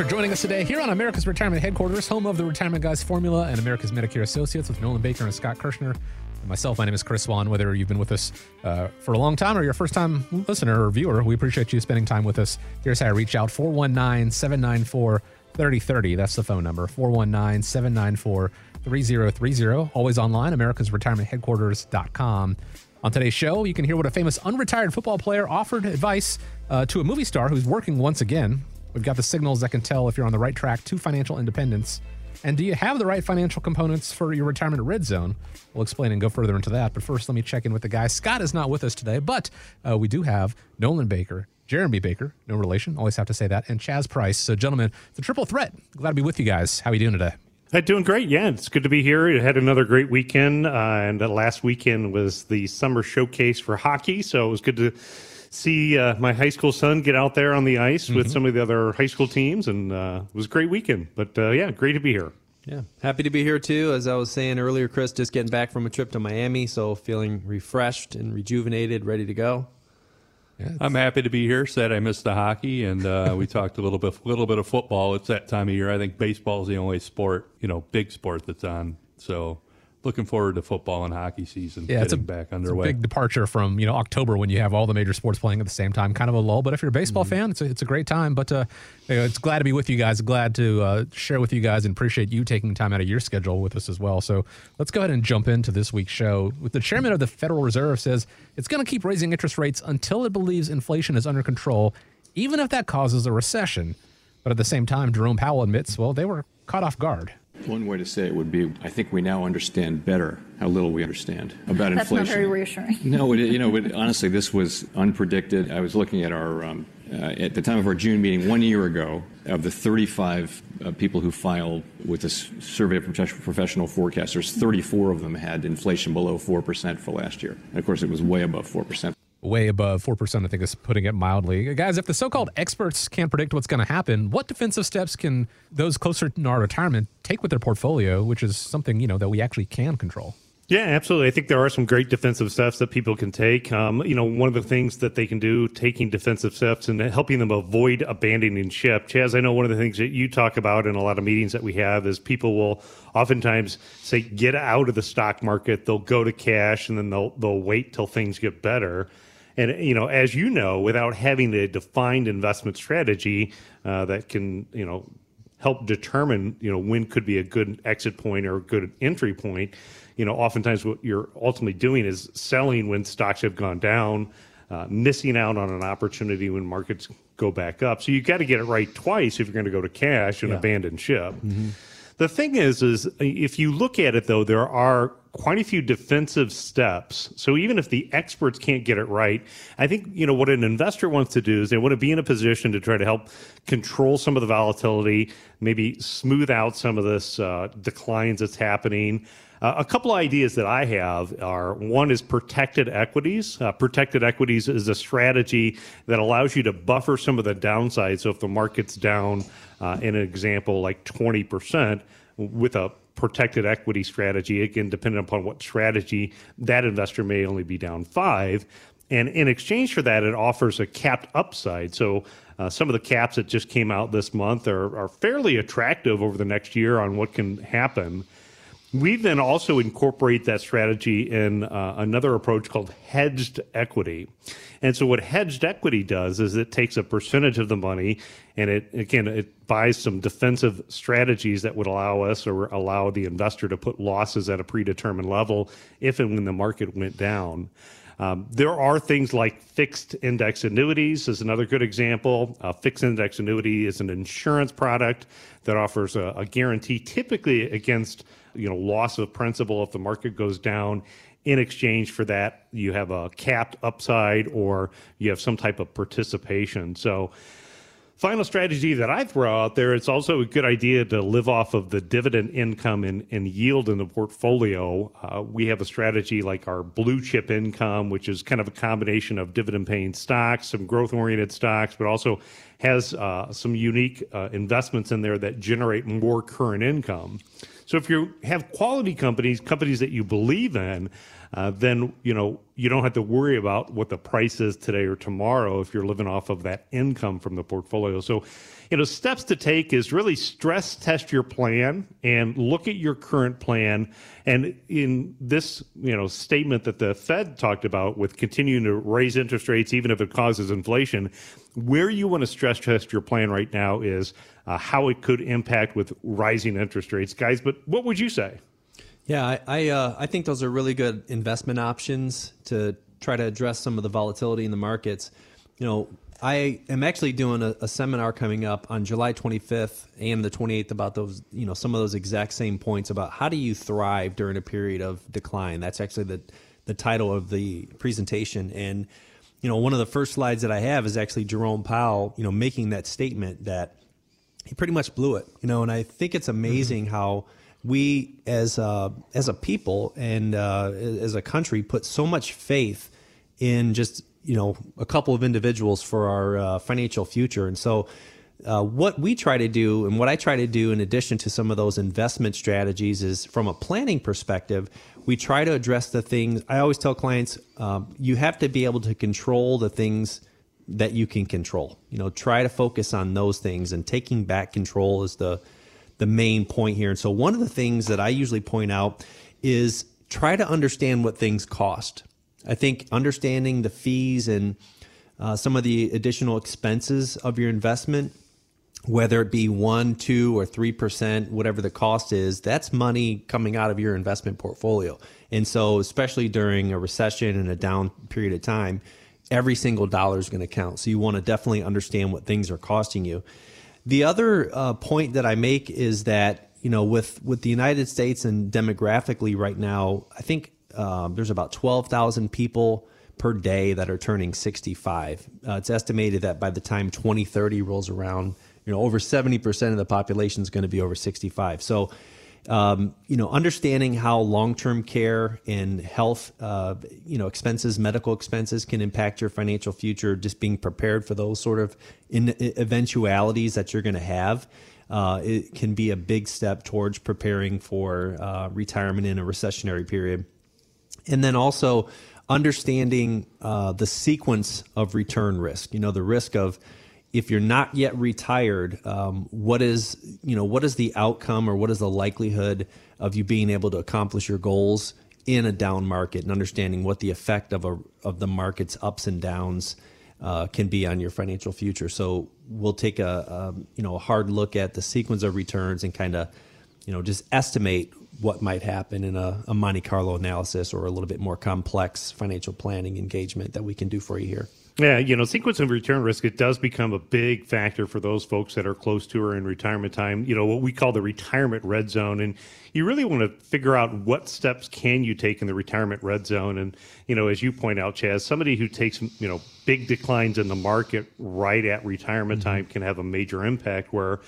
For joining us today here on America's Retirement Headquarters, home of the Retirement Guys Formula and America's Medicare Associates with Nolan Baker and Scott Kirshner. And myself, my name is Chris Swan. Whether you've been with us uh, for a long time or you're a first time listener or viewer, we appreciate you spending time with us. Here's how I reach out 419 794 3030. That's the phone number 419 794 3030. Always online, americasretirementheadquarters.com. On today's show, you can hear what a famous unretired football player offered advice uh, to a movie star who's working once again. We've got the signals that can tell if you're on the right track to financial independence. And do you have the right financial components for your retirement red zone? We'll explain and go further into that. But first, let me check in with the guys. Scott is not with us today, but uh, we do have Nolan Baker, Jeremy Baker, no relation, always have to say that, and Chaz Price. So, gentlemen, the triple threat. Glad to be with you guys. How are you doing today? Hi, doing great. Yeah, it's good to be here. Had another great weekend, uh, and last weekend was the summer showcase for hockey. So it was good to see uh, my high school son get out there on the ice mm-hmm. with some of the other high school teams, and uh, it was a great weekend. But uh, yeah, great to be here. Yeah, happy to be here too. As I was saying earlier, Chris, just getting back from a trip to Miami, so feeling refreshed and rejuvenated, ready to go. Yeah, I'm happy to be here. Said I missed the hockey, and uh, we talked a little bit, little bit of football. It's that time of year. I think baseball is the only sport, you know, big sport that's on. So looking forward to football and hockey season yeah, it's a, back underway. big departure from you know October when you have all the major sports playing at the same time. Kind of a lull, but if you're a baseball mm-hmm. fan, it's a, it's a great time. But uh, you know, it's glad to be with you guys. Glad to uh, share with you guys and appreciate you taking time out of your schedule with us as well. So let's go ahead and jump into this week's show. With the chairman of the Federal Reserve says it's going to keep raising interest rates until it believes inflation is under control, even if that causes a recession. But at the same time, Jerome Powell admits, well, they were caught off guard. One way to say it would be, I think we now understand better how little we understand about That's inflation. That's not very reassuring. No, it, you know, it, honestly, this was unpredicted. I was looking at our um, uh, at the time of our June meeting one year ago. Of the 35 uh, people who filed with this survey of professional forecasters, 34 of them had inflation below four percent for last year. And of course, it was way above four percent way above 4%, I think is putting it mildly. Guys, if the so called experts can't predict what's going to happen, what defensive steps can those closer to our retirement take with their portfolio, which is something, you know, that we actually can control? Yeah, absolutely. I think there are some great defensive steps that people can take. Um, you know, one of the things that they can do, taking defensive steps and helping them avoid abandoning ship. Chaz, I know one of the things that you talk about in a lot of meetings that we have is people will oftentimes say, get out of the stock market. They'll go to cash and then they'll, they'll wait till things get better. And you know, as you know, without having a defined investment strategy uh, that can you know help determine you know when could be a good exit point or a good entry point, you know, oftentimes what you're ultimately doing is selling when stocks have gone down, uh, missing out on an opportunity when markets go back up. So you've got to get it right twice if you're going to go to cash and yeah. abandon ship. Mm-hmm. The thing is, is if you look at it though, there are quite a few defensive steps. So even if the experts can't get it right, I think you know what an investor wants to do is they want to be in a position to try to help control some of the volatility, maybe smooth out some of this uh, declines that's happening. Uh, a couple ideas that I have are one is protected equities. Uh, protected equities is a strategy that allows you to buffer some of the downside. So if the market's down, uh, in an example like 20%, with a protected equity strategy, again, depending upon what strategy, that investor may only be down five. And in exchange for that, it offers a capped upside. So uh, some of the caps that just came out this month are, are fairly attractive over the next year on what can happen. We then also incorporate that strategy in uh, another approach called hedged equity. And so what hedged equity does is it takes a percentage of the money and it again it buys some defensive strategies that would allow us or allow the investor to put losses at a predetermined level if and when the market went down. Um, there are things like fixed index annuities is another good example. A fixed index annuity is an insurance product that offers a, a guarantee typically against you know loss of principal if the market goes down in exchange for that you have a capped upside or you have some type of participation so Final strategy that I throw out there, it's also a good idea to live off of the dividend income and, and yield in the portfolio. Uh, we have a strategy like our blue chip income, which is kind of a combination of dividend paying stocks, some growth oriented stocks, but also has uh, some unique uh, investments in there that generate more current income. So if you have quality companies, companies that you believe in, uh, then you know you don't have to worry about what the price is today or tomorrow if you're living off of that income from the portfolio. So, you know, steps to take is really stress test your plan and look at your current plan. And in this, you know, statement that the Fed talked about with continuing to raise interest rates, even if it causes inflation, where you want to stress test your plan right now is uh, how it could impact with rising interest rates, guys. But what would you say? Yeah, I I, uh, I think those are really good investment options to try to address some of the volatility in the markets. You know, I am actually doing a, a, seminar coming up on July 25th and the 28th about those, you know, some of those exact same points about how do you thrive during a period of decline. That's actually the the title of the presentation. And you know, one of the first slides that I have is actually Jerome Powell, you know, making that statement that he pretty much blew it. You know, and I think it's amazing mm-hmm. how we as a, as a people and uh, as a country put so much faith in just you know a couple of individuals for our uh, financial future and so uh, what we try to do and what I try to do in addition to some of those investment strategies is from a planning perspective we try to address the things I always tell clients um, you have to be able to control the things that you can control you know try to focus on those things and taking back control is the the main point here. And so, one of the things that I usually point out is try to understand what things cost. I think understanding the fees and uh, some of the additional expenses of your investment, whether it be one, two, or three percent, whatever the cost is, that's money coming out of your investment portfolio. And so, especially during a recession and a down period of time, every single dollar is going to count. So, you want to definitely understand what things are costing you. The other uh, point that I make is that you know with with the United States and demographically right now, I think um, there's about twelve thousand people per day that are turning 65. Uh, it's estimated that by the time 2030 rolls around, you know over 70% of the population is going to be over 65. So um, you know, understanding how long-term care and health, uh, you know, expenses, medical expenses can impact your financial future. Just being prepared for those sort of in, eventualities that you're going to have, uh, it can be a big step towards preparing for uh, retirement in a recessionary period. And then also understanding uh, the sequence of return risk. You know, the risk of if you're not yet retired, um, what is you know what is the outcome or what is the likelihood of you being able to accomplish your goals in a down market and understanding what the effect of a of the market's ups and downs uh, can be on your financial future. So we'll take a, a you know a hard look at the sequence of returns and kind of you know just estimate what might happen in a, a Monte Carlo analysis or a little bit more complex financial planning engagement that we can do for you here. Yeah, you know, sequence of return risk, it does become a big factor for those folks that are close to or in retirement time, you know, what we call the retirement red zone. And you really want to figure out what steps can you take in the retirement red zone. And, you know, as you point out, Chaz, somebody who takes, you know, big declines in the market right at retirement mm-hmm. time can have a major impact where,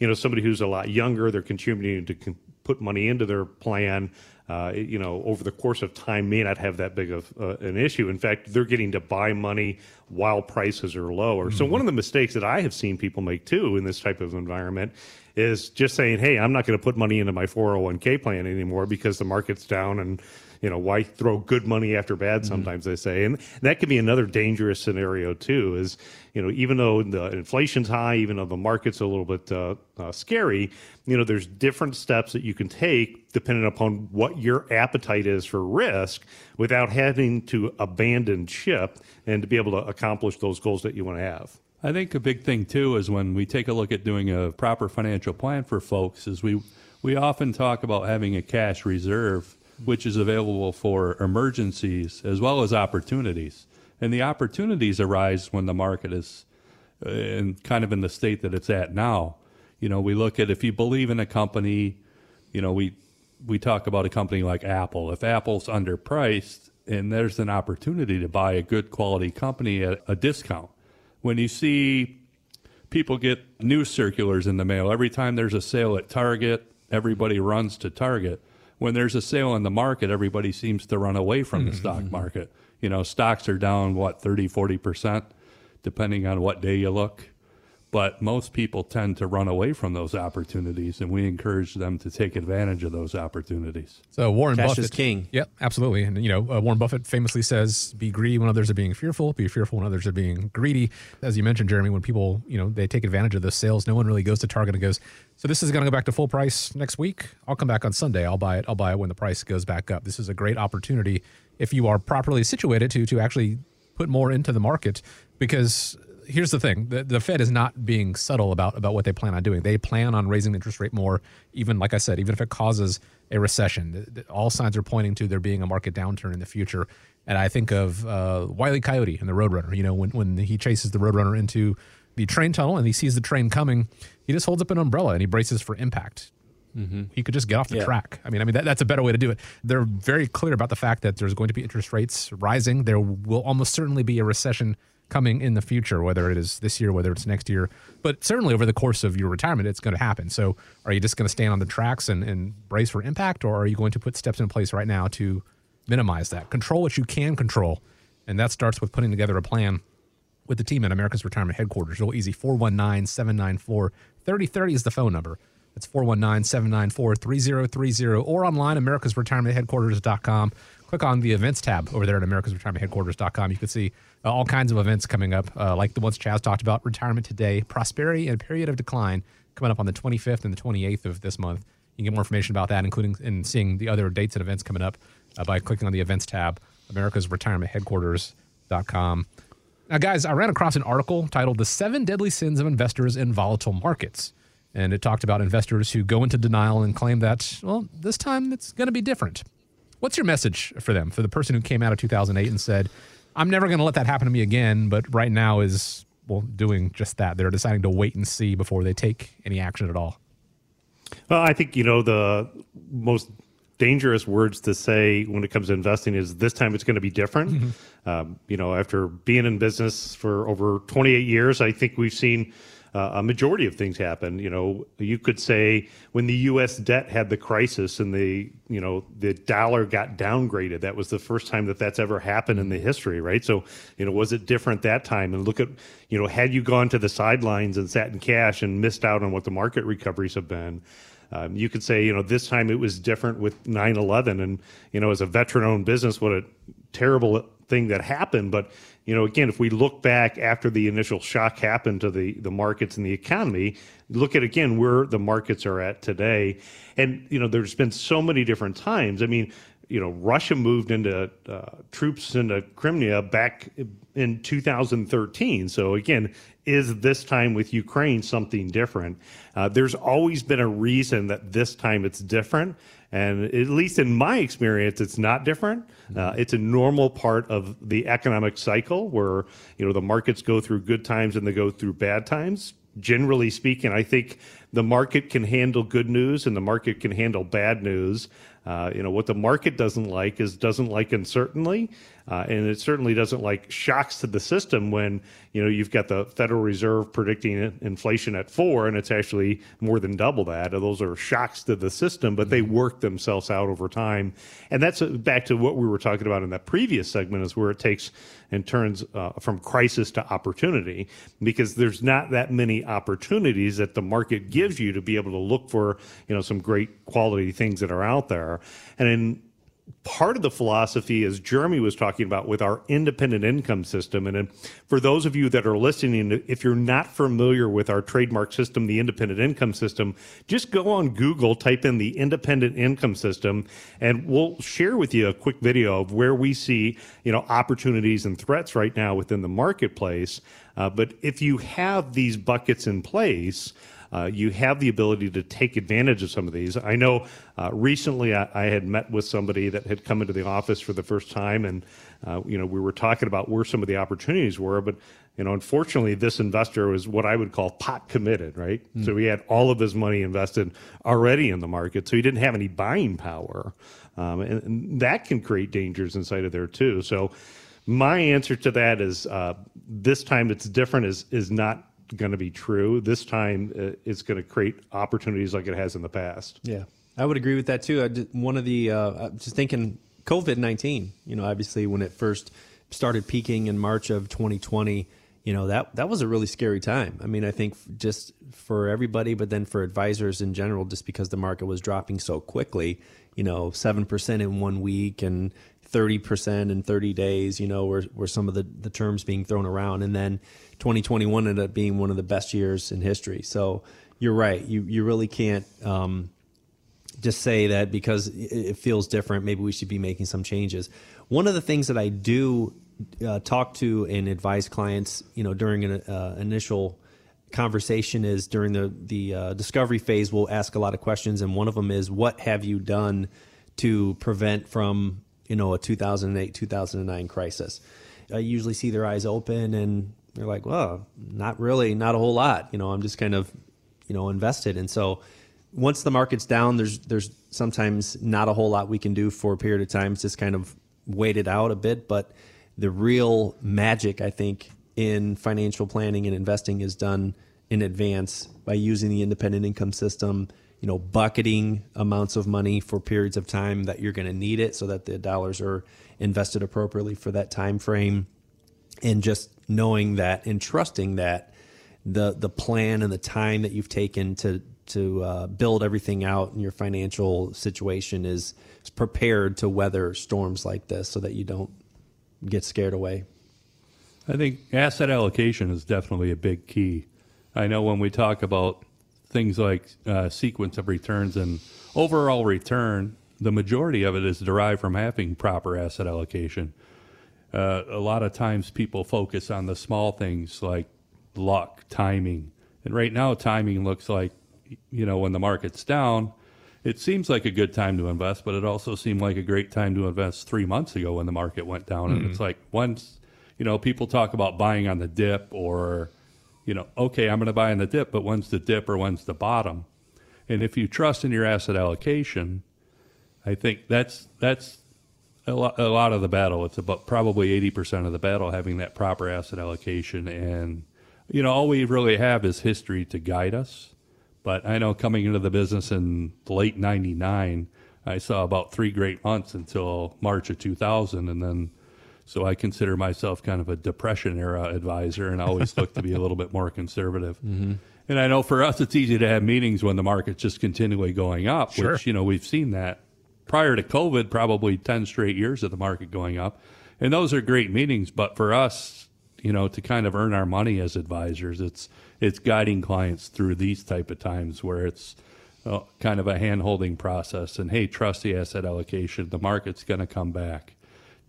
you know, somebody who's a lot younger, they're contributing to put money into their plan uh, you know, over the course of time may not have that big of uh, an issue. In fact, they're getting to buy money while prices are lower. Mm-hmm. So one of the mistakes that I have seen people make too in this type of environment is just saying, "Hey, I'm not going to put money into my 401k plan anymore because the market's down and you know why throw good money after bad mm-hmm. sometimes mm-hmm. they say and that could be another dangerous scenario too is you know even though the inflation's high even though the market's a little bit uh, uh, scary you know there's different steps that you can take depending upon what your appetite is for risk without having to abandon ship and to be able to accomplish those goals that you want to have I think a big thing too is when we take a look at doing a proper financial plan for folks is we we often talk about having a cash reserve which is available for emergencies as well as opportunities. And the opportunities arise when the market is uh, in kind of in the state that it's at now. You know, we look at if you believe in a company, you know, we we talk about a company like Apple. If Apple's underpriced and there's an opportunity to buy a good quality company at a discount, when you see people get news circulars in the mail. Every time there's a sale at Target, everybody runs to Target. When there's a sale in the market, everybody seems to run away from the mm-hmm. stock mm-hmm. market. You know, stocks are down, what, 30, 40%, depending on what day you look. But most people tend to run away from those opportunities, and we encourage them to take advantage of those opportunities. So Warren Cash Buffett is king. Yep, absolutely. And you know, uh, Warren Buffett famously says, "Be greedy when others are being fearful. Be fearful when others are being greedy." As you mentioned, Jeremy, when people you know they take advantage of those sales, no one really goes to Target and goes, "So this is going to go back to full price next week. I'll come back on Sunday. I'll buy it. I'll buy it when the price goes back up." This is a great opportunity if you are properly situated to to actually put more into the market because here's the thing the, the fed is not being subtle about about what they plan on doing they plan on raising the interest rate more even like i said even if it causes a recession all signs are pointing to there being a market downturn in the future and i think of uh, wiley coyote and the roadrunner you know when, when he chases the roadrunner into the train tunnel and he sees the train coming he just holds up an umbrella and he braces for impact he could just get off the Yeah. track. I mean, I mean that, that's a better way to do it. They're very clear about the fact that there's going to be interest rates rising. There will almost certainly be a recession coming in the future, whether it is this year, whether it's next year. But certainly over the course of your retirement, it's going to happen. So, are you just going to stand on the tracks and, and brace for impact, or are you going to put steps in place right now to minimize that? Control what you can control, and that starts with putting together a plan with the team at America's Retirement Headquarters. Real easy 419 794 3030 is the phone number. It's 419 794 3030 or online, americasretirementheadquarters.com. Click on the events tab over there at America's Retirement americasretirementheadquarters.com. You can see uh, all kinds of events coming up, uh, like the ones Chaz talked about Retirement Today, Prosperity, and Period of Decline coming up on the 25th and the 28th of this month. You can get more information about that, including and seeing the other dates and events coming up uh, by clicking on the events tab, americasretirementheadquarters.com. Now, guys, I ran across an article titled The Seven Deadly Sins of Investors in Volatile Markets. And it talked about investors who go into denial and claim that, well, this time it's going to be different. What's your message for them, for the person who came out of 2008 and said, I'm never going to let that happen to me again, but right now is, well, doing just that? They're deciding to wait and see before they take any action at all. Well, I think you know the most dangerous words to say when it comes to investing is this time it's going to be different. Um, you know, after being in business for over 28 years, I think we've seen uh, a majority of things happen. You know, you could say when the U.S. debt had the crisis and the you know the dollar got downgraded, that was the first time that that's ever happened in the history, right? So, you know, was it different that time? And look at you know, had you gone to the sidelines and sat in cash and missed out on what the market recoveries have been. Um, you could say, you know, this time it was different with 9 11. And, you know, as a veteran owned business, what a terrible thing that happened. But, you know, again, if we look back after the initial shock happened to the, the markets and the economy, look at again where the markets are at today. And, you know, there's been so many different times. I mean, you know, Russia moved into uh, troops into Crimea back in 2013. So again, is this time with Ukraine something different? Uh, there's always been a reason that this time it's different. And at least in my experience, it's not different. Uh, it's a normal part of the economic cycle where, you know, the markets go through good times and they go through bad times. Generally speaking, I think the market can handle good news and the market can handle bad news. Uh, you know what the market doesn't like is doesn't like uncertainty, uh, and it certainly doesn't like shocks to the system when you know you've got the Federal Reserve predicting inflation at four and it's actually more than double that. Those are shocks to the system, but they work themselves out over time, and that's uh, back to what we were talking about in that previous segment is where it takes and turns uh, from crisis to opportunity because there's not that many opportunities that the market gives you to be able to look for you know some great quality things that are out there. And in part of the philosophy as jeremy was talking about with our independent income system and for those of you that are listening if you're not familiar with our trademark system the independent income system just go on google type in the independent income system and we'll share with you a quick video of where we see you know opportunities and threats right now within the marketplace. Uh, but if you have these buckets in place uh, you have the ability to take advantage of some of these. I know uh, recently I, I, had met with somebody that had come into the office for the first time, and uh, you know we were talking about where some of the opportunities were. But you know, unfortunately, this investor was what I would call pot committed, right? Mm. So he had all of his money invested already in the market, so he didn't have any buying power, um, and, and that can create dangers inside of there too. So my answer to that is uh, this time it's different is is not going to be true. This time, uh, it's going to create opportunities like it has in the past. Yeah, I would agree with that too. I did, one of the uh, just thinking COVID nineteen. You know, obviously when it first started peaking in March of 2020, you know that that was a really scary time. I mean, I think just for everybody, but then for advisors in general, just because the market was dropping so quickly. You know, seven percent in one week and 30% in 30 days, you know, were, were some of the, the terms being thrown around. And then 2021 ended up being one of the best years in history. So you're right. You, you really can't um, just say that because it feels different, maybe we should be making some changes. One of the things that I do uh, talk to and advise clients, you know, during an uh, initial conversation is during the the uh, discovery phase. We'll ask a lot of questions, and one of them is, "What have you done to prevent from you know, a 2008, 2009 crisis. I usually see their eyes open and they're like, well, not really, not a whole lot. You know, I'm just kind of, you know, invested. And so once the market's down, there's, there's sometimes not a whole lot we can do for a period of time. It's just kind of wait it out a bit. But the real magic, I think, in financial planning and investing is done in advance by using the independent income system you know, bucketing amounts of money for periods of time that you're going to need it so that the dollars are invested appropriately for that time frame and just knowing that and trusting that the the plan and the time that you've taken to to uh, build everything out in your financial situation is, is prepared to weather storms like this so that you don't get scared away. I think asset allocation is definitely a big key. I know when we talk about things like uh, sequence of returns and overall return, the majority of it is derived from having proper asset allocation. Uh, a lot of times people focus on the small things like luck, timing. And right now, timing looks like, you know, when the market's down, it seems like a good time to invest, but it also seemed like a great time to invest three months ago when the market went down. Mm-hmm. And it's like once, you know, people talk about buying on the dip or you know, okay, I'm going to buy in the dip, but when's the dip or when's the bottom? And if you trust in your asset allocation, I think that's that's a lot, a lot of the battle. It's about probably 80% of the battle having that proper asset allocation. And, you know, all we really have is history to guide us. But I know coming into the business in late 99, I saw about three great months until March of 2000. And then so I consider myself kind of a depression era advisor and always look to be a little bit more conservative. Mm-hmm. And I know for us, it's easy to have meetings when the market's just continually going up, sure. which, you know, we've seen that prior to COVID, probably 10 straight years of the market going up. And those are great meetings. But for us, you know, to kind of earn our money as advisors, it's, it's guiding clients through these type of times where it's, uh, kind of a hand holding process and hey trust the asset allocation the market's going to come back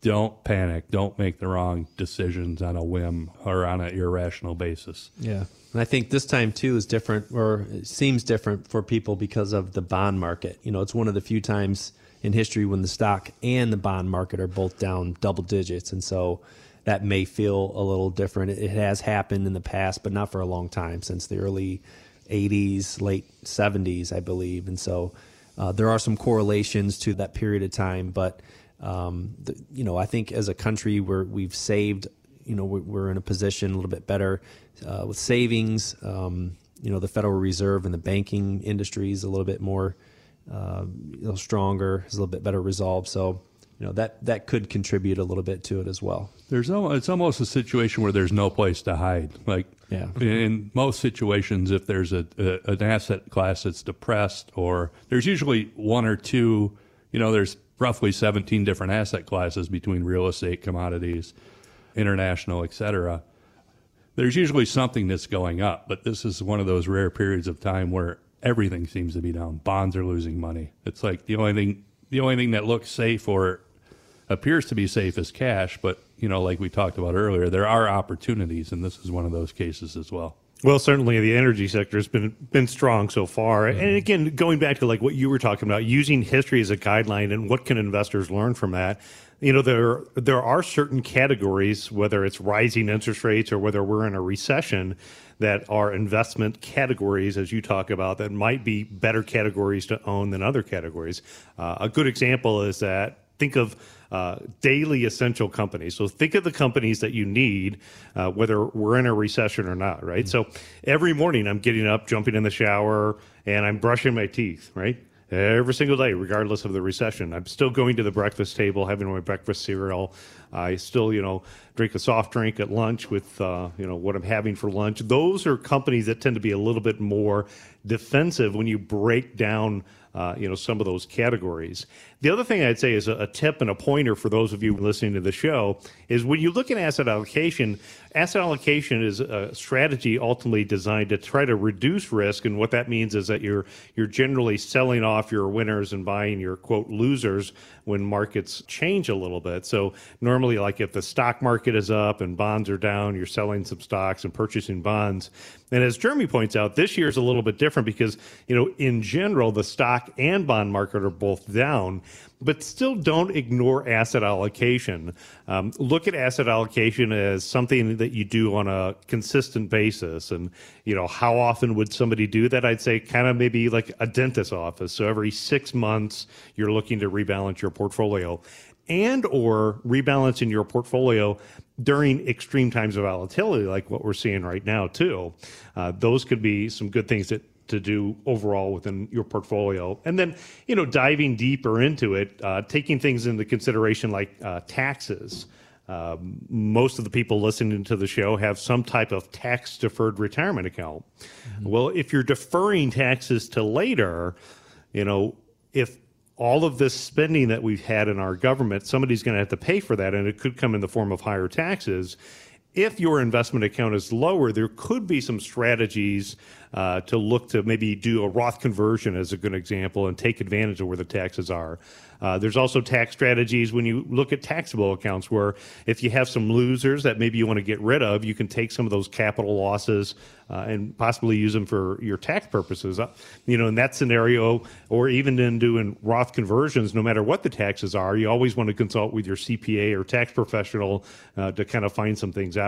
don't panic. Don't make the wrong decisions on a whim or on an irrational basis. Yeah. And I think this time too is different or seems different for people because of the bond market. You know, it's one of the few times in history when the stock and the bond market are both down double digits. And so that may feel a little different. It has happened in the past, but not for a long time since the early 80s, late 70s, I believe. And so uh, there are some correlations to that period of time, but um, the, you know, I think as a country, we're, we've saved, you know, we're, we're in a position a little bit better uh, with savings. Um, you know, the Federal Reserve and the banking industry is a little bit more, uh, you know, stronger, is a little bit better resolved. So, you know, that, that could contribute a little bit to it as well. There's no, it's almost a situation where there's no place to hide. Like, yeah. in most situations, if there's a, a an asset class that's depressed, or there's usually one or two, you know, there's roughly 17 different asset classes between real estate, commodities, international, et cetera. There's usually something that's going up, but this is one of those rare periods of time where everything seems to be down. Bonds are losing money. It's like the only thing the only thing that looks safe or appears to be safe is cash, but you know, like we talked about earlier, there are opportunities and this is one of those cases as well. Well, certainly the energy sector has been been strong so far. Mm-hmm. And again, going back to like what you were talking about, using history as a guideline and what can investors learn from that. You know, there there are certain categories, whether it's rising interest rates or whether we're in a recession, that are investment categories, as you talk about, that might be better categories to own than other categories. Uh, a good example is that think of uh, daily essential companies. So think of the companies that you need, uh, whether we're in a recession or not, right? Mm-hmm. So every morning I'm getting up, jumping in the shower, and I'm brushing my teeth, right? Every single day, regardless of the recession. I'm still going to the breakfast table, having my breakfast cereal. I still, you know, drink a soft drink at lunch with, uh, you know, what I'm having for lunch. Those are companies that tend to be a little bit more defensive when you break down uh, you know some of those categories. The other thing I'd say is a, a, tip and a pointer for those of you listening to the show is when you look at asset allocation, asset allocation is a strategy ultimately designed to try to reduce risk, and what that means is that you're you're generally selling off your winners and buying your quote losers when markets change a little bit. So normally, like if the stock market is up and bonds are down, you're selling some stocks and purchasing bonds. And as Jeremy points out, this year is a little bit different because you know in general the stock and bond market are both down but still don't ignore asset allocation. Um, look at asset allocation as something that you do on a consistent basis. And, you know, how often would somebody do that? I'd say kind of maybe like a dentist office. So every six months, you're looking to rebalance your portfolio and or rebalancing your portfolio during extreme times of volatility like what we're seeing right now too uh, those could be some good things that to do overall within your portfolio. And then, you know, diving deeper into it, uh, taking things into consideration like uh, taxes. Um, most of the people listening to the show have some type of tax deferred retirement account. Mm-hmm. Well, if you're deferring taxes to later, you know, if all of this spending that we've had in our government, somebody's going to have to pay for that, and it could come in the form of higher taxes if your investment account is lower, there could be some strategies uh, to look to maybe do a Roth conversion as a good example and take advantage of where the taxes are. Uh, there's also tax strategies when you look at taxable accounts where if you have some losers that maybe you want to get rid of, you can take some of those capital losses uh, and possibly use them for your tax purposes. Uh, you know, in that scenario, or even in doing Roth conversions, no matter what the taxes are, you always want to consult with your CPA or tax professional uh, to kind of find some things out.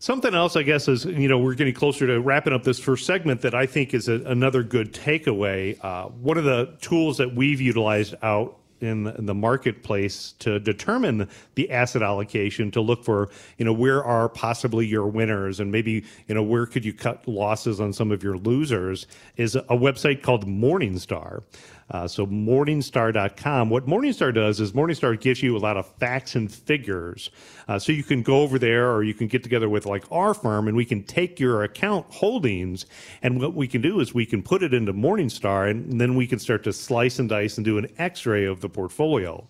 Something else, I guess, is you know we're getting closer to wrapping up this first segment that I think is a, another good takeaway. Uh, one of the tools that we've utilized out in the marketplace to determine the asset allocation to look for you know where are possibly your winners and maybe you know where could you cut losses on some of your losers is a website called morningstar uh, so morningstar.com. What Morningstar does is Morningstar gives you a lot of facts and figures. Uh, so you can go over there or you can get together with like our firm and we can take your account holdings and what we can do is we can put it into Morningstar and then we can start to slice and dice and do an x-ray of the portfolio.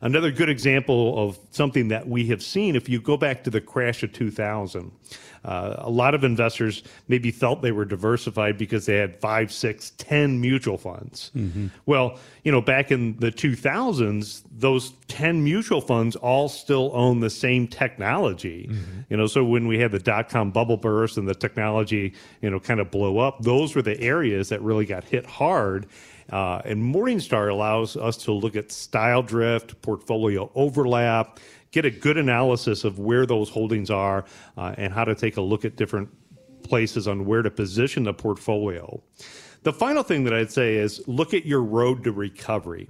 Another good example of something that we have seen, if you go back to the crash of 2000, uh, a lot of investors maybe felt they were diversified because they had five, six, ten mutual funds. Mm-hmm. Well, you know, back in the 2000s, those 10 mutual funds all still own the same technology. Mm-hmm. You know, so when we had the dot com bubble burst and the technology, you know, kind of blow up, those were the areas that really got hit hard. Uh, and Morningstar allows us to look at style drift, portfolio overlap, get a good analysis of where those holdings are, uh, and how to take a look at different places on where to position the portfolio. The final thing that I'd say is look at your road to recovery.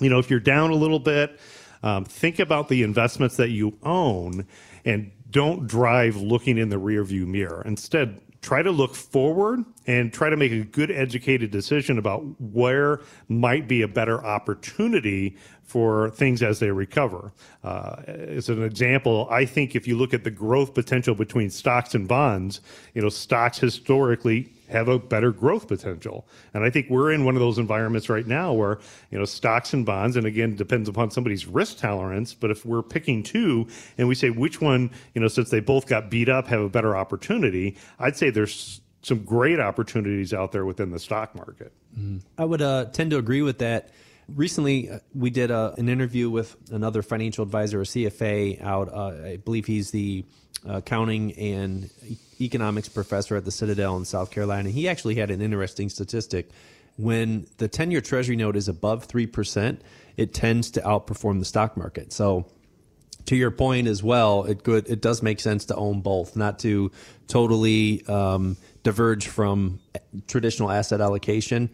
You know, if you're down a little bit, um, think about the investments that you own and don't drive looking in the rearview mirror. Instead, try to look forward and try to make a good educated decision about where might be a better opportunity for things as they recover. Uh, as an example, I think if you look at the growth potential between stocks and bonds, you know, stocks historically have a better growth potential. And I think we're in one of those environments right now where, you know, stocks and bonds, and again, depends upon somebody's risk tolerance. But if we're picking two and we say which one, you know, since they both got beat up, have a better opportunity, I'd say there's some great opportunities out there within the stock market. Mm. I would uh, tend to agree with that. Recently, uh, we did a, uh, an interview with another financial advisor, a CFA out. Uh, I believe he's the accounting and economics professor at the Citadel in South Carolina. He actually had an interesting statistic. When the 10 year Treasury note is above 3%, it tends to outperform the stock market. So, to your point as well, it good it does make sense to own both, not to totally um, diverge from traditional asset allocation,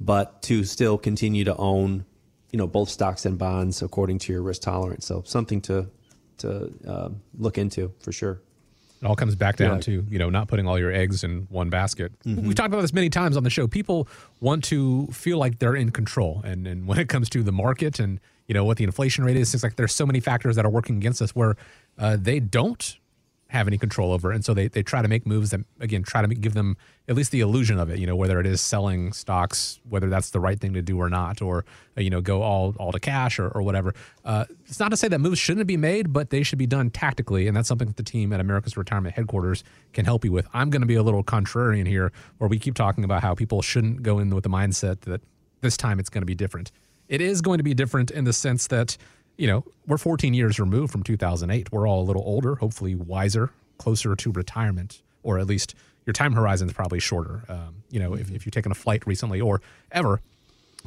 but to still continue to own you know both stocks and bonds according to your risk tolerance. So something to to uh, look into for sure. It all comes back down yeah. to you know not putting all your eggs in one basket. Mm-hmm. We've talked about this many times on the show. People want to feel like they're in control, and and when it comes to the market and you know what the inflation rate is, it's like there's so many factors that are working against us where uh, they don't have any control over. And so they, they try to make moves that, again, try to give them at least the illusion of it, you know, whether it is selling stocks, whether that's the right thing to do or not, or, uh, you know, go all, all to cash or, or whatever. Uh, it's not to say that moves shouldn't be made, but they should be done tactically. And that's something that the team at America's Retirement Headquarters can help you with. I'm going to be a little contrarian here, where we keep talking about how people shouldn't go in with the mindset that this time it's going to be different. It is going to be different in the sense that you know, we're 14 years removed from 2008. We're all a little older, hopefully wiser, closer to retirement, or at least your time horizon is probably shorter. Um, you know, if, if you've taken a flight recently or ever,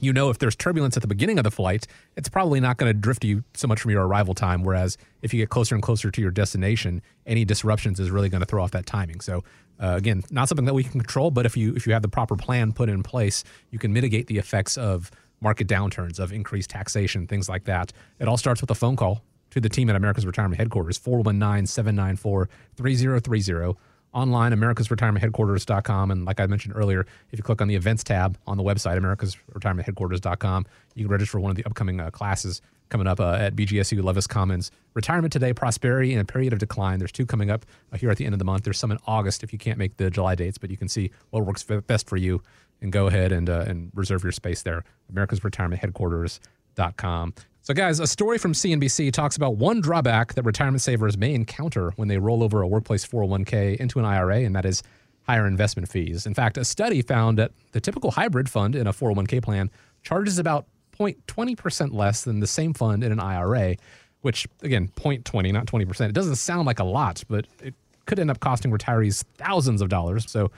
you know if there's turbulence at the beginning of the flight, it's probably not going to drift you so much from your arrival time. Whereas if you get closer and closer to your destination, any disruptions is really going to throw off that timing. So uh, again, not something that we can control, but if you if you have the proper plan put in place, you can mitigate the effects of market downturns, of increased taxation, things like that. It all starts with a phone call to the team at America's Retirement Headquarters, 419 794 3030. Online, americasretirementheadquarters.com. And like I mentioned earlier, if you click on the events tab on the website, americasretirementheadquarters.com, you can register for one of the upcoming uh, classes coming up uh, at BGSU Levis Commons. Retirement Today, Prosperity, and a Period of Decline. There's two coming up uh, here at the end of the month. There's some in August if you can't make the July dates, but you can see what works best for you and go ahead and, uh, and reserve your space there. America's Retirement Headquarters.com. So, guys, a story from CNBC talks about one drawback that retirement savers may encounter when they roll over a workplace 401k into an IRA, and that is higher investment fees. In fact, a study found that the typical hybrid fund in a 401k plan charges about 0.20% less than the same fund in an IRA, which, again, 0.20, not 20%. It doesn't sound like a lot, but it could end up costing retirees thousands of dollars. So,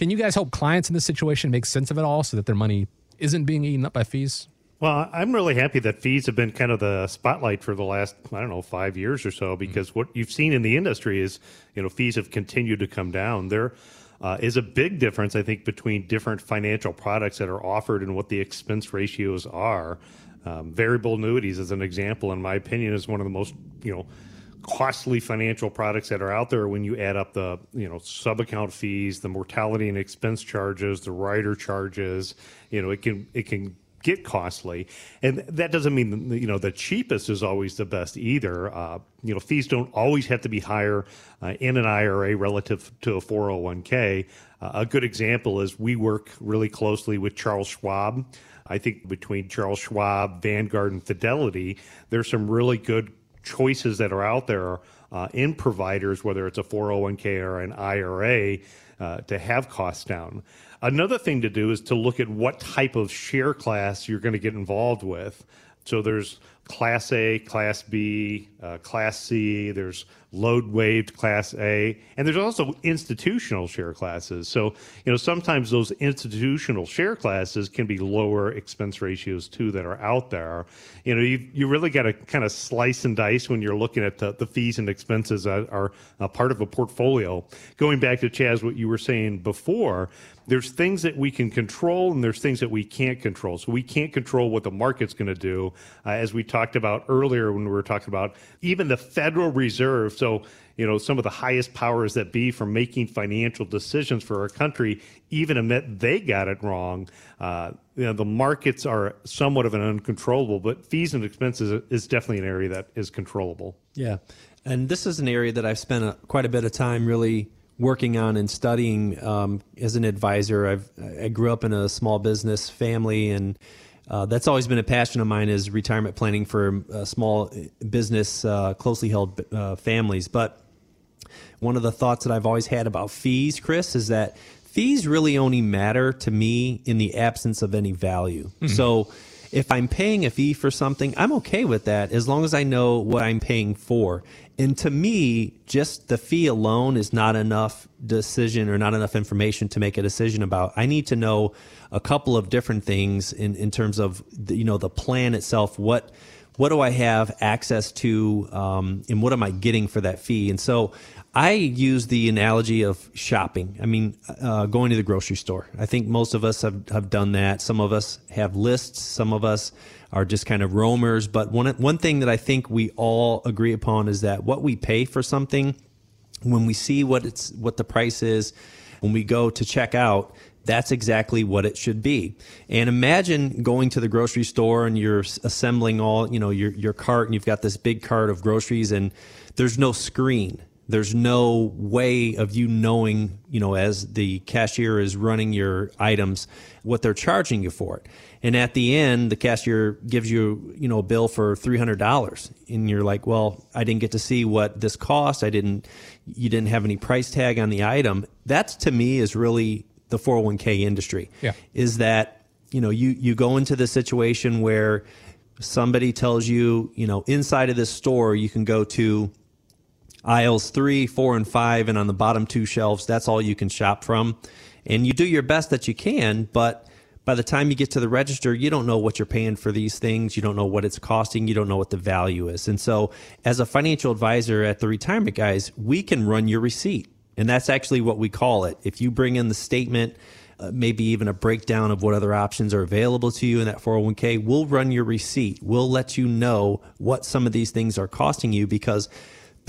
can you guys help clients in this situation make sense of it all so that their money isn't being eaten up by fees? Well, I'm really happy that fees have been kind of the spotlight for the last, I don't know, five years or so, because mm-hmm. what you've seen in the industry is, you know, fees have continued to come down. There uh, is a big difference, I think, between different financial products that are offered and what the expense ratios are. Um, variable annuities, as an example, in my opinion, is one of the most, you know, costly financial products that are out there when you add up the you know sub account fees the mortality and expense charges the rider charges you know it can it can get costly. And that doesn't mean you know the cheapest is always the best either. Uh, you know fees don't always have to be higher uh, in an ira relative to a 401k uh, a good example is we work really closely with charles schwab. I think between Charles Schwab, Vanguard, and Fidelity, there's some really good choices that are out there uh, in providers, whether it's a 401k or an IRA, uh, to have costs down. Another thing to do is to look at what type of share class you're going to get involved with. So there's Class A, Class B, uh, Class C. There's load waived Class A, and there's also institutional share classes. So you know sometimes those institutional share classes can be lower expense ratios too that are out there. You know you you really got to kind of slice and dice when you're looking at the, the fees and expenses that are a part of a portfolio. Going back to Chaz, what you were saying before there's things that we can control and there's things that we can't control. So we can't control what the market's going to do. Uh, as we talked about earlier when we were talking about even the Federal Reserve. So, you know, some of the highest powers that be for making financial decisions for our country even admit they got it wrong. Uh, you know, the markets are somewhat of an uncontrollable, but fees and expenses is definitely an area that is controllable. Yeah. And this is an area that I've spent a, quite a bit of time really working on and studying um, as an advisor. I've I grew up in a small business family, and uh, that's always been a passion of mine is retirement planning for uh, small business, uh, closely held uh, families. But one of the thoughts that I've always had about fees, Chris, is that fees really only matter to me in the absence of any value. Mm-hmm. So if I'm paying a fee for something, I'm okay with that as long as I know what I'm paying for. And to me, just the fee alone is not enough decision or not enough information to make a decision about. I need to know a couple of different things in, in terms of the, you know the plan itself, what what do I have access to, um, and what am I getting for that fee? And so I use the analogy of shopping. I mean, uh, going to the grocery store. I think most of us have, have done that. Some of us have lists. Some of us are just kind of roamers. But one, one thing that I think we all agree upon is that what we pay for something, when we see what it's what the price is, when we go to check out, that's exactly what it should be. And imagine going to the grocery store and you're assembling all, you know, your, your cart and you've got this big cart of groceries and there's no screen. There's no way of you knowing, you know, as the cashier is running your items, what they're charging you for it. And at the end, the cashier gives you, you know, a bill for $300 and you're like, well, I didn't get to see what this cost. I didn't, you didn't have any price tag on the item. That to me is really the 401k industry. Yeah. Is that, you know, you, you go into the situation where somebody tells you, you know, inside of this store, you can go to aisles three, four, and five, and on the bottom two shelves, that's all you can shop from. And you do your best that you can, but by the time you get to the register, you don't know what you're paying for these things. You don't know what it's costing. You don't know what the value is. And so, as a financial advisor at the Retirement Guys, we can run your receipt. And that's actually what we call it. If you bring in the statement, uh, maybe even a breakdown of what other options are available to you in that 401k, we'll run your receipt. We'll let you know what some of these things are costing you because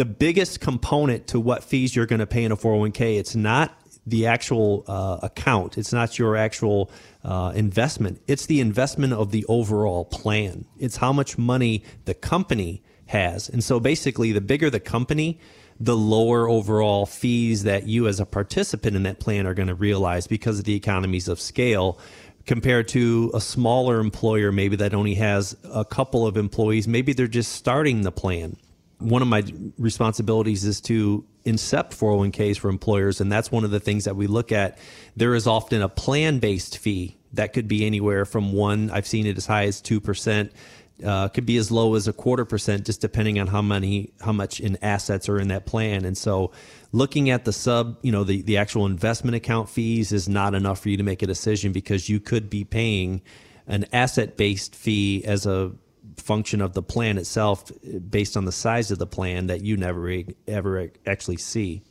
the biggest component to what fees you're going to pay in a 401k, it's not the actual uh, account. It's not your actual uh, investment. It's the investment of the overall plan. It's how much money the company has. And so basically, the bigger the company, the lower overall fees that you as a participant in that plan are going to realize because of the economies of scale compared to a smaller employer maybe that only has a couple of employees maybe they're just starting the plan one of my responsibilities is to incept 401ks for employers and that's one of the things that we look at there is often a plan based fee that could be anywhere from one i've seen it as high as 2% uh, could be as low as a quarter percent, just depending on how many, how much in assets are in that plan. And so, looking at the sub, you know, the the actual investment account fees is not enough for you to make a decision because you could be paying an asset based fee as a function of the plan itself, based on the size of the plan that you never ever actually see.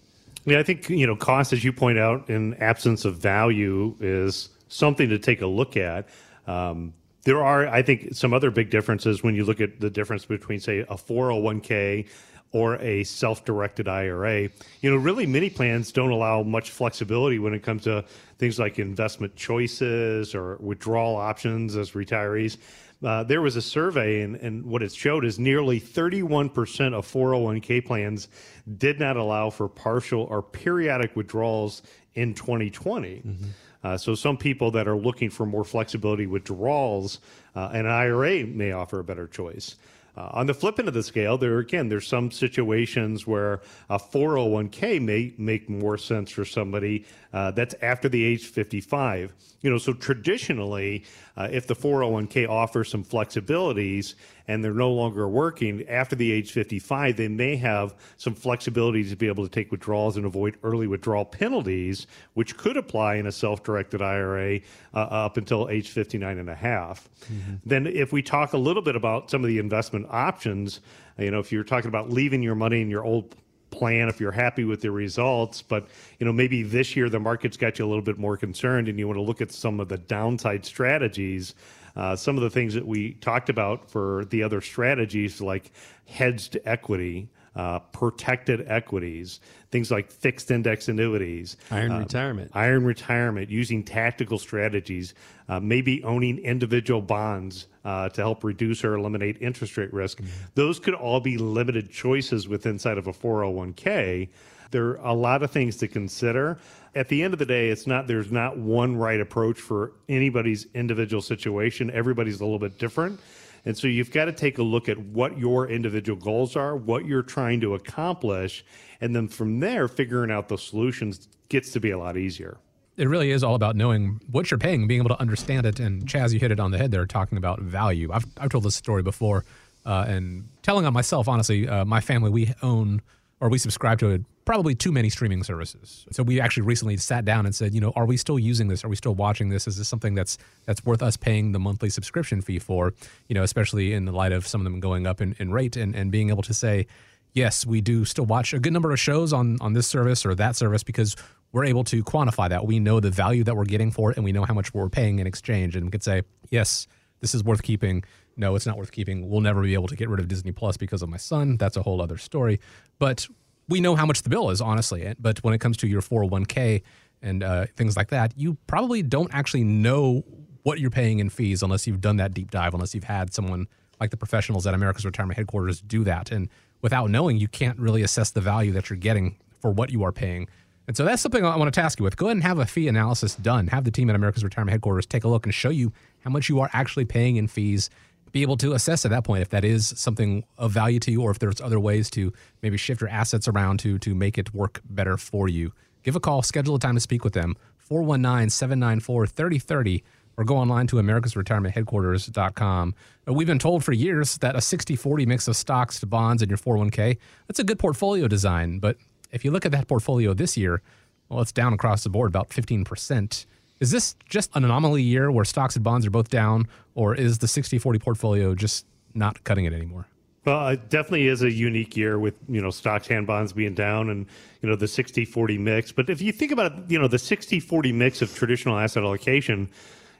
Yeah, I think you know cost, as you point out, in absence of value, is something to take a look at. Um, there are, I think, some other big differences when you look at the difference between, say, a 401k or a self-directed IRA. You know, really many plans don't allow much flexibility when it comes to things like investment choices or withdrawal options as retirees. Uh, there was a survey, and, and what it showed is nearly 31% of 401k plans did not allow for partial or periodic withdrawals in 2020. Mm-hmm. Uh, so some people that are looking for more flexibility withdrawals, uh, an IRA may offer a better choice. Uh, on the flip end of the scale, there again, there's some situations where a 401k may make more sense for somebody uh, that's after the age 55. You know, so traditionally, uh, if the 401k offers some flexibilities and they're no longer working after the age 55, they may have some flexibility to be able to take withdrawals and avoid early withdrawal penalties, which could apply in a self-directed IRA uh, up until age 59 and a half. Mm-hmm. Then if we talk a little bit about some of the investment options, you know, if you're talking about leaving your money in your old plan if you're happy with the results. But you know, maybe this year the market's got you a little bit more concerned, and you want to look at some of the downside strategies. Uh, some of the things that we talked about for the other strategies, like hedged equity, uh, protected equities, things like fixed index annuities, iron uh, retirement, iron retirement, using tactical strategies, uh, maybe owning individual bonds uh, to help reduce or eliminate interest rate risk. Mm-hmm. Those could all be limited choices within inside of a 401k. There are a lot of things to consider. At the end of the day, it's not there's not one right approach for anybody's individual situation. Everybody's a little bit different. And so you've got to take a look at what your individual goals are, what you're trying to accomplish, and then from there, figuring out the solutions gets to be a lot easier. It really is all about knowing what you're paying, being able to understand it. And Chaz, you hit it on the head there, talking about value. I've, I've told this story before, uh, and telling on myself, honestly, uh, my family, we own or we subscribe to a probably too many streaming services. So we actually recently sat down and said, you know, are we still using this? Are we still watching this? Is this something that's that's worth us paying the monthly subscription fee for? You know, especially in the light of some of them going up in, in rate and, and being able to say, yes, we do still watch a good number of shows on on this service or that service because we're able to quantify that. We know the value that we're getting for it and we know how much we're paying in exchange and we could say, yes, this is worth keeping. No, it's not worth keeping. We'll never be able to get rid of Disney Plus because of my son. That's a whole other story. But we know how much the bill is, honestly. But when it comes to your 401k and uh, things like that, you probably don't actually know what you're paying in fees unless you've done that deep dive, unless you've had someone like the professionals at America's Retirement Headquarters do that. And without knowing, you can't really assess the value that you're getting for what you are paying. And so that's something I want to task you with. Go ahead and have a fee analysis done. Have the team at America's Retirement Headquarters take a look and show you how much you are actually paying in fees be able to assess at that point if that is something of value to you or if there's other ways to maybe shift your assets around to to make it work better for you. Give a call, schedule a time to speak with them. 419-794-3030 or go online to americasretirementheadquarters.com. Uh, we've been told for years that a 60-40 mix of stocks to bonds in your 401k, that's a good portfolio design, but if you look at that portfolio this year, well, it's down across the board about 15%. Is this just an anomaly year where stocks and bonds are both down, or is the 60 40 portfolio just not cutting it anymore? Well, it definitely is a unique year with, you know, stocks and bonds being down and, you know, the 60 40 mix. But if you think about you know, the 60 40 mix of traditional asset allocation,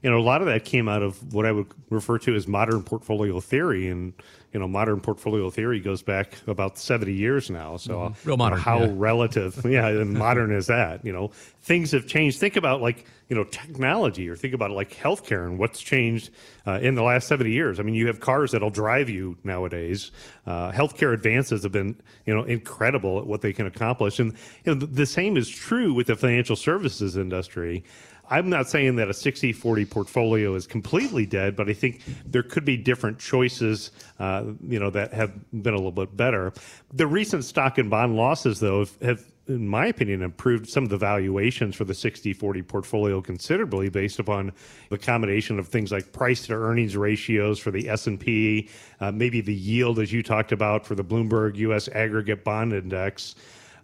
you know, a lot of that came out of what I would refer to as modern portfolio theory. And, you know, modern portfolio theory goes back about 70 years now. So, mm-hmm. real modern. You know, how yeah. relative, yeah, and modern is that? You know, things have changed. Think about like, you know, technology or think about like healthcare and what's changed uh, in the last 70 years. I mean, you have cars that'll drive you nowadays. Uh, healthcare advances have been, you know, incredible at what they can accomplish. And, you know, the, the same is true with the financial services industry. I'm not saying that a 60 40 portfolio is completely dead, but I think there could be different choices, uh, you know, that have been a little bit better. The recent stock and bond losses, though, have, have in my opinion, improved some of the valuations for the 60 40 portfolio considerably based upon the combination of things like price to earnings ratios for the S&P, uh, maybe the yield, as you talked about, for the Bloomberg U.S. Aggregate Bond Index.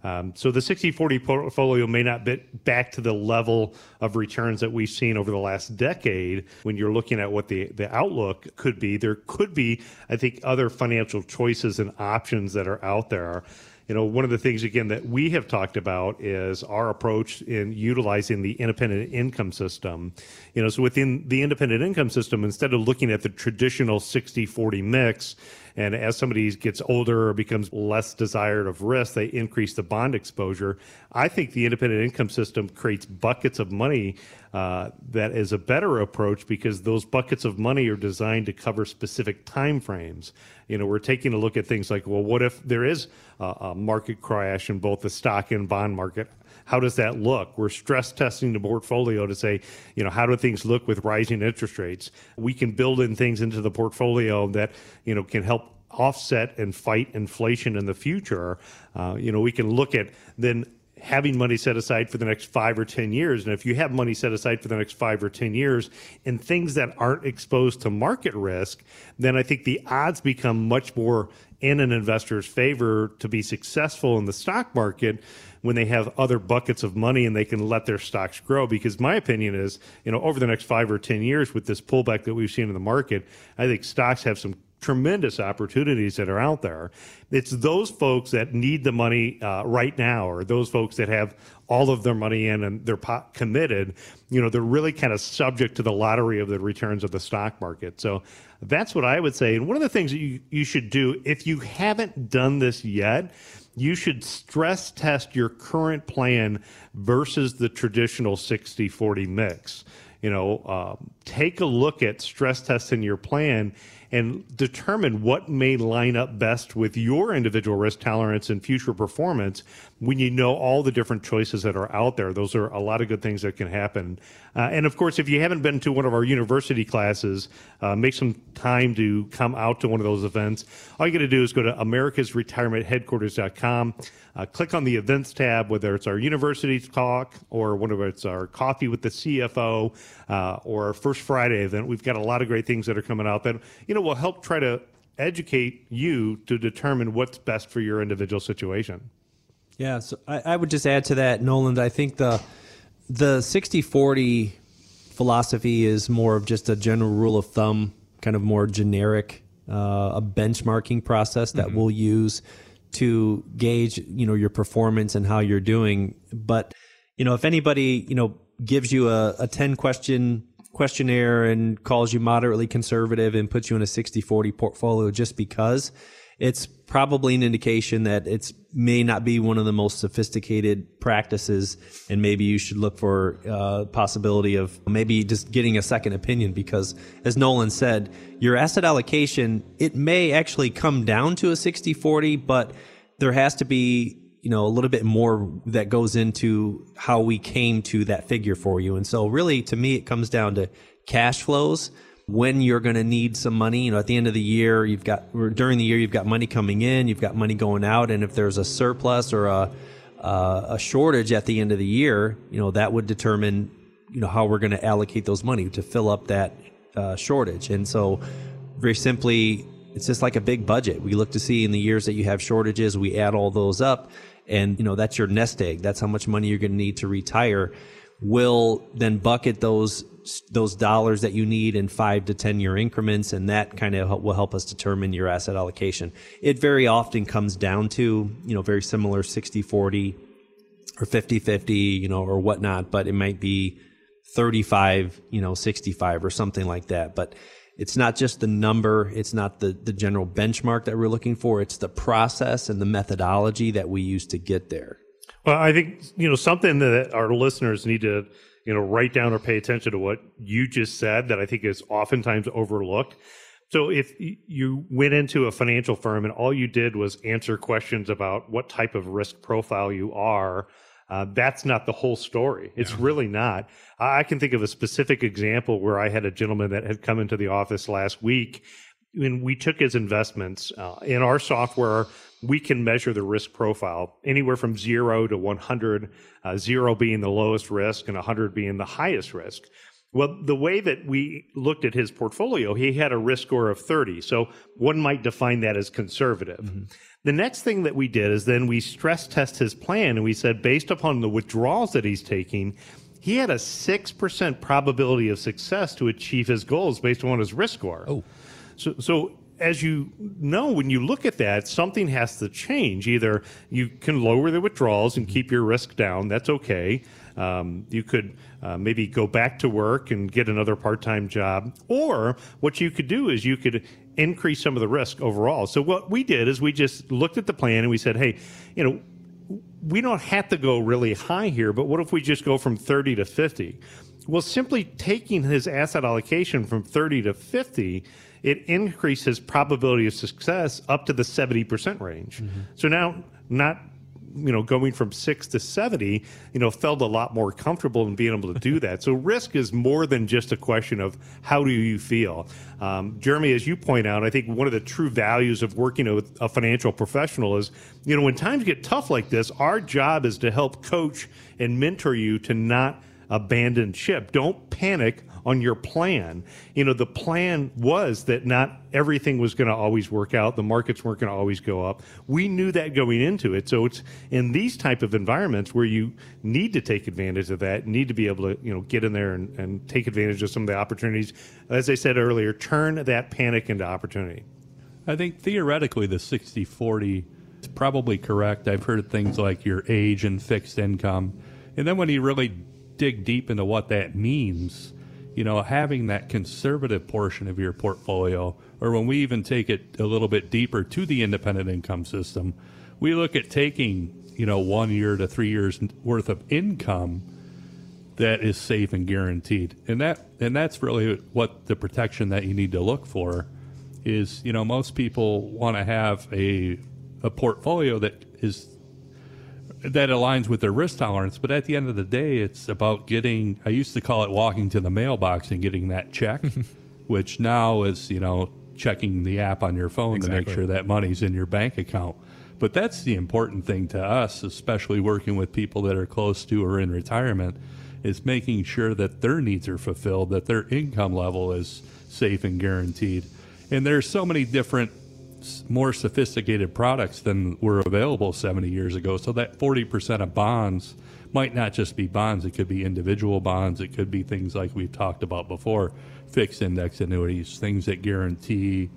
Um, so the 60-40 portfolio may not be back to the level of returns that we've seen over the last decade. When you're looking at what the, the outlook could be, there could be, I think, other financial choices and options that are out there you know, one of the things again that we have talked about is our approach in utilizing the independent income system. You know, so within the independent income system, instead of looking at the traditional 60 40 mix, and as somebody gets older or becomes less desired of risk, they increase the bond exposure. I think the independent income system creates buckets of money uh, that is a better approach because those buckets of money are designed to cover specific time frames. You know, we're taking a look at things like, well, what if there is a, a market crash in both the stock and bond market? How does that look? We're stress testing the portfolio to say, you know, how do things look with rising interest rates? We can build in things into the portfolio that, you know, can help offset and fight inflation in the future. Uh, you know, we can look at then having money set aside for the next five or 10 years. And if you have money set aside for the next five or 10 years in things that aren't exposed to market risk, then I think the odds become much more in an investor's favor to be successful in the stock market when they have other buckets of money and they can let their stocks grow. Because my opinion is, you know, over the next five or 10 years with this pullback that we've seen in the market, I think stocks have some tremendous opportunities that are out there. It's those folks that need the money uh, right now, or those folks that have all of their money in and they're committed. You know, they're really kind of subject to the lottery of the returns of the stock market. So that's what I would say. And one of the things that you, you should do, if you haven't done this yet, you should stress test your current plan versus the traditional 60 40 mix. You know, uh, take a look at stress testing your plan and determine what may line up best with your individual risk tolerance and future performance when you know all the different choices that are out there. Those are a lot of good things that can happen. Uh, and of course, if you haven't been to one of our university classes, uh, make some time to come out to one of those events. All you got to do is go to americasretirementheadquarters.com, uh, click on the events tab, whether it's our university talk or whether it's our coffee with the CFO uh, or our First Friday event. We've got a lot of great things that are coming out that, you know, will help try to educate you to determine what's best for your individual situation. Yeah, so I, I would just add to that, Nolan. I think the the 60-40 philosophy is more of just a general rule of thumb, kind of more generic, uh, a benchmarking process that we'll use to gauge, you know, your performance and how you're doing. But you know, if anybody, you know, gives you a, a 10 question questionnaire and calls you moderately conservative and puts you in a 60-40 portfolio just because it's probably an indication that it's may not be one of the most sophisticated practices and maybe you should look for uh, possibility of maybe just getting a second opinion because as nolan said your asset allocation it may actually come down to a 60-40 but there has to be you know a little bit more that goes into how we came to that figure for you. And so really to me it comes down to cash flows when you're going to need some money. You know at the end of the year you've got during the year you've got money coming in you've got money going out and if there's a surplus or a uh, a shortage at the end of the year you know that would determine you know how we're going to allocate those money to fill up that uh, shortage. And so very simply it's just like a big budget. We look to see in the years that you have shortages we add all those up and you know that's your nest egg. That's how much money you're going to need to retire will then bucket those those dollars that you need in five to ten year increments and that kind of will help us determine your asset allocation. It very often comes down to you know very similar 60 40 or 50 50 you know or whatnot but it might be 35 you know 65 or something like that. But it's not just the number it's not the the general benchmark that we're looking for it's the process and the methodology that we use to get there Well, I think you know something that our listeners need to you know write down or pay attention to what you just said that I think is oftentimes overlooked. So if you went into a financial firm and all you did was answer questions about what type of risk profile you are, uh, that's not the whole story. It's really not. I I can think of a specific example where I had a gentleman that had come into the office last week when we took his investments uh, in our software we can measure the risk profile anywhere from zero to 100 uh, zero being the lowest risk and 100 being the highest risk. Well the way that we looked at his portfolio he had a risk score of 30 so one might define that as conservative. The next thing that we did is then we stress test his plan and we said based upon the withdrawals that he's taking he had a 6% probability of success to achieve his goals based on his risk score. Oh. so, so as you know, when you look at that, something has to change. Either you can lower the withdrawals and keep your risk down. That's okay. Um, you could uh, maybe go back to work and get another part-time job, or what you could do is you could increase some of the risk overall. So what we did is we just looked at the plan and we said, hey, you know, we don't have to go really high here, but what if we just go from 30 to 50? Well, simply taking his asset allocation from 30 to 50, it increased his probability of success up to the 70% range. So now, not you know going from six to 70 you know felt a lot more comfortable in being able to do that. So risk is more than just a question of how do you feel. Um, jeremy as you point out i think one of the true values of working with a financial professional is you know when times get tough like this our job is to help coach and mentor you to not abandon ship. Don't panic on your plan. You know, the plan was that not everything was going to always work out. The markets weren't going to always go up. We knew that going into it. So it's in these type of environments where you need to take advantage of that, need to be able to, you know, get in there and, and take advantage of some of the opportunities. As I said earlier, turn that panic into opportunity. I think theoretically the 60 40 is probably correct. I've heard things like your age and fixed income. And then when you really dig deep into what that means, you know, having that conservative portion of your portfolio, or when we even take it a little bit deeper to the independent income system, we look at taking, you know, one year to three years worth of income that is safe and guaranteed. And that and that's really what the protection that you need to look for is, you know, most people want to have a a portfolio that is that aligns with their risk tolerance, but at the end of the day it's about getting I used to call it walking to the mailbox and getting that check, which now is, you know, checking the app on your phone to make sure that money's in your bank account. But that's the important thing to us, especially working with people that are close to or in retirement, is making sure that their needs are fulfilled, that their income level is safe and guaranteed. And there's so many different more sophisticated products than were available 70 years ago. So that 40% of bonds might not just be bonds, it could be individual bonds, it could be things like we've talked about before fixed index annuities, things that guarantee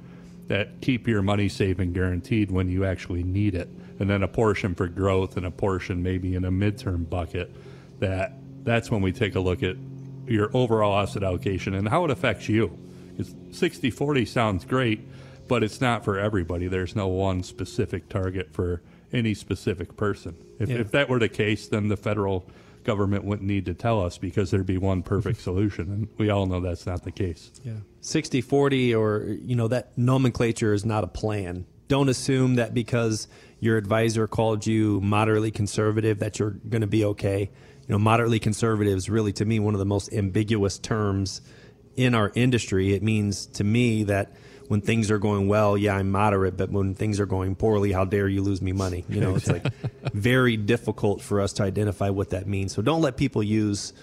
that keep your money safe and guaranteed when you actually need it. And then a portion for growth and a portion maybe in a midterm bucket that that's when we take a look at your overall asset allocation and how it affects you. 60 40 sounds great, but it's not for everybody. There's no one specific target for any specific person. If, yeah. if that were the case, then the federal government wouldn't need to tell us because there'd be one perfect solution. And we all know that's not the case. Yeah. 60 40 or, you know, that nomenclature is not a plan. Don't assume that because your advisor called you moderately conservative that you're going to be okay. You know, moderately conservative is really, to me, one of the most ambiguous terms in our industry. It means to me that when things are going well, yeah, I'm moderate, but when things are going poorly, how dare you lose me money? You know, it's like very difficult for us to identify what that means. So don't let people use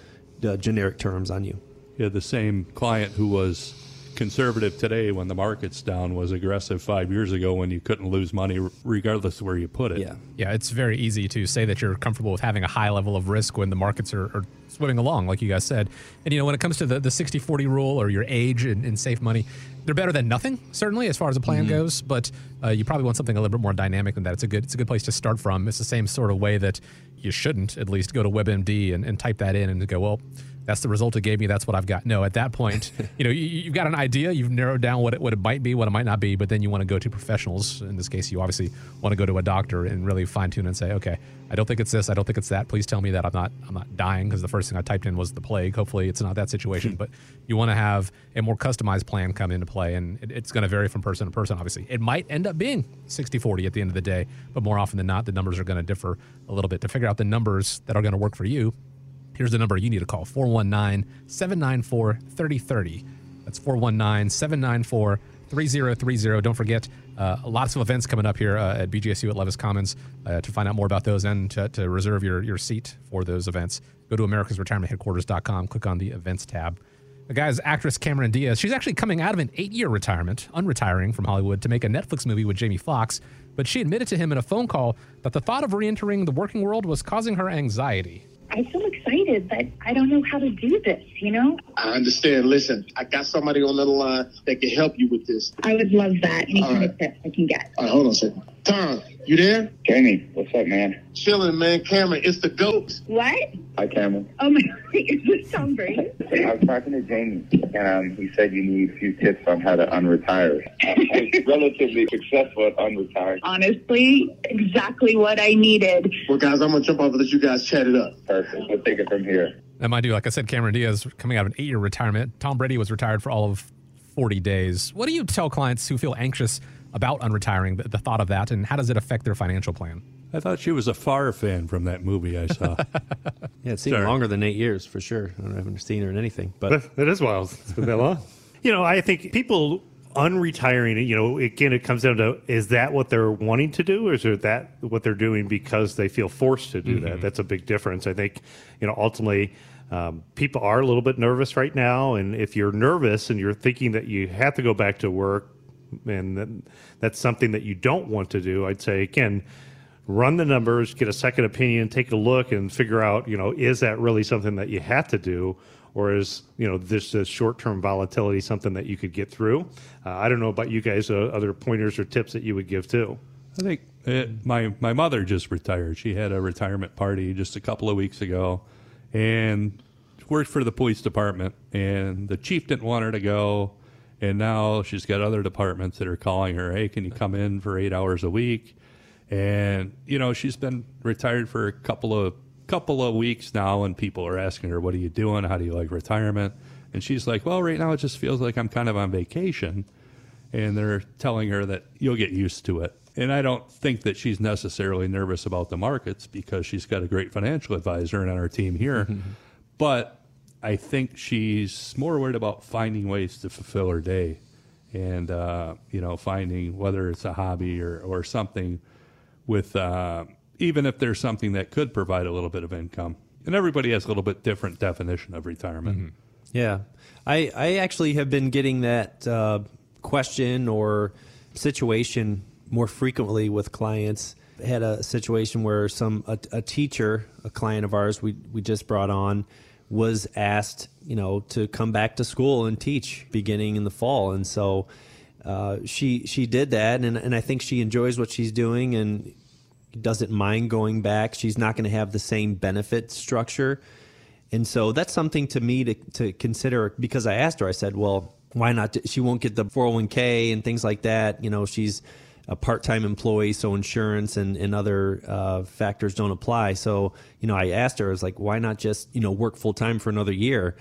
uh, generic terms on you. Yeah, the same client who was conservative today when the market's down was aggressive five years ago when you couldn't lose money regardless of where you put it. Yeah, yeah, it's very easy to say that you're comfortable with having a high level of risk when the markets are, are swimming along, like you guys said. And you know, when it comes to the, the 60-40 rule or your age and, and safe money, they're better than nothing, certainly as far as a plan mm-hmm. goes. But uh, you probably want something a little bit more dynamic than that. It's a good it's a good place to start from. It's the same sort of way that you shouldn't at least go to WebMD and, and type that in and go, well, that's the result it gave me. That's what I've got. No, at that point, you know, you, have got an idea. You've narrowed down what it, what it might be, what it might not be, but then you want to go to professionals. In this case, you obviously want to go to a doctor and really fine tune and say, okay, I don't think it's this. I don't think it's that. Please tell me that I'm not I'm not dying because the first thing I typed in was the plague. Hopefully, it's not that situation. but you want to have a more customized plan come into play, and it, it's going to vary from person to person. Obviously, it might end up being 60-40 at the end of the day, but more often than not, the numbers are going to differ a little bit. To figure out the numbers that are going to work for you, Here's the number you need to call 419 794 3030. That's 419 794 3030. Don't forget, uh, lots of events coming up here uh, at BGSU at Levis Commons. Uh, to find out more about those and to, to, reserve your, your seat for those events, go to americasretirementheadquarters.com, click on the events tab. The guy's actress Cameron Diaz. She's actually coming out of an eight year retirement, unretiring from Hollywood, to make a Netflix movie with Jamie Foxx. But she admitted to him in a phone call that the thought of re entering the working world was causing her anxiety. I feel excited, but I don't know how to do this, you know? I understand. Listen, I got somebody on the line that can help you with this. I would love that. Any kind of tips I can get. All right, hold on a second. Tom, you there? Jamie, what's up, man? Chilling, man. Cameron, it's the GOAT. What? Hi, Cameron. Oh, my God. Is this Tom Brady? I was talking to Jamie, and um, he said you need a few tips on how to unretire. I was relatively successful at unretiring. Honestly, exactly what I needed. Well, guys, I'm going to jump off and let you guys chat it up. Perfect. We'll take it from here. And mind you, like I said, Cameron Diaz coming out of an eight year retirement. Tom Brady was retired for all of 40 days. What do you tell clients who feel anxious about unretiring, the, the thought of that, and how does it affect their financial plan? I thought she was a far fan from that movie I saw. yeah, it seemed Sorry. longer than eight years for sure. I, I haven't seen her in anything, but it is wild. It's been that long. you know, I think people unretiring, you know, again, it comes down to is that what they're wanting to do, or is it that what they're doing because they feel forced to do mm-hmm. that? That's a big difference. I think, you know, ultimately. Um, people are a little bit nervous right now, and if you're nervous and you're thinking that you have to go back to work, and that, that's something that you don't want to do, I'd say again, run the numbers, get a second opinion, take a look, and figure out, you know, is that really something that you have to do, or is you know this, short-term volatility something that you could get through? Uh, I don't know about you guys. Uh, other pointers or tips that you would give too? I think it, my my mother just retired. She had a retirement party just a couple of weeks ago, and worked for the police department. And the chief didn't want her to go, and now she's got other departments that are calling her. Hey, can you come in for eight hours a week? And you know, she's been retired for a couple of couple of weeks now, and people are asking her, "What are you doing? How do you like retirement?" And she's like, "Well, right now it just feels like I'm kind of on vacation." And they're telling her that you'll get used to it. And I don't think that she's necessarily nervous about the markets because she's got a great financial advisor and on our team here. Mm-hmm. But I think she's more worried about finding ways to fulfill her day and, uh, you know, finding whether it's a hobby or, or something with uh, even if there's something that could provide a little bit of income. And everybody has a little bit different definition of retirement. Mm-hmm. Yeah, I I actually have been getting that uh, question or situation more frequently with clients. had a situation where some a, a, teacher, a client of ours, we we just brought on, was asked, you know, to come back to school and teach beginning in the fall, and so uh, she she did that, and and I think she enjoys what she's doing and doesn't mind going back. She's not going to have the same benefit structure. And so that's something to me to, to consider because I asked her, I said, well, why not? She won't get the 401k and things like that. You know, she's a part-time employee, so insurance and, and other uh, factors don't apply. So, you know, I asked her, I was like, why not just, you know, work full-time for another year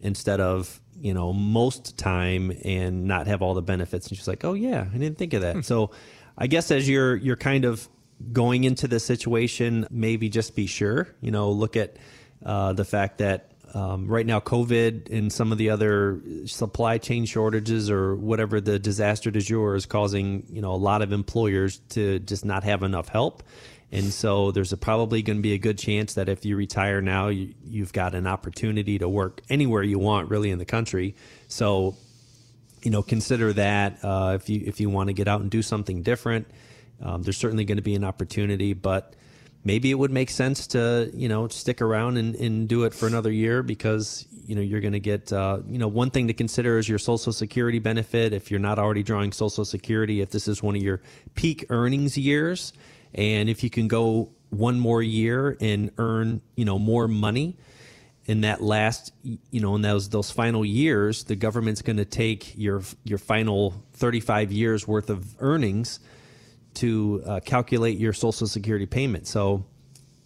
instead of, you know, most time and not have all the benefits? And she's like, oh yeah, I didn't think of that. Hmm. so I guess as you're, you're kind of going into the situation, maybe just be sure, you know, look at uh, the fact that um, right now, COVID and some of the other supply chain shortages or whatever the disaster du jour is causing, you know, a lot of employers to just not have enough help. And so there's probably going to be a good chance that if you retire now, you, have got an opportunity to work anywhere you want, really, in the country. So, you know, consider that uh, if you if you want to get out and do something different. Um, there's certainly going to be an opportunity, but maybe it would make sense to you know stick around and, and do it for another year because you know you're going to get uh, you know one thing to consider is your social security benefit. If you're not already drawing social security if this is one of your peak earnings years and if you can go one more year and earn you know more money in that last you know in those those final years the government's going to take your your final 35 years worth of earnings to uh, calculate your Social Security payment. So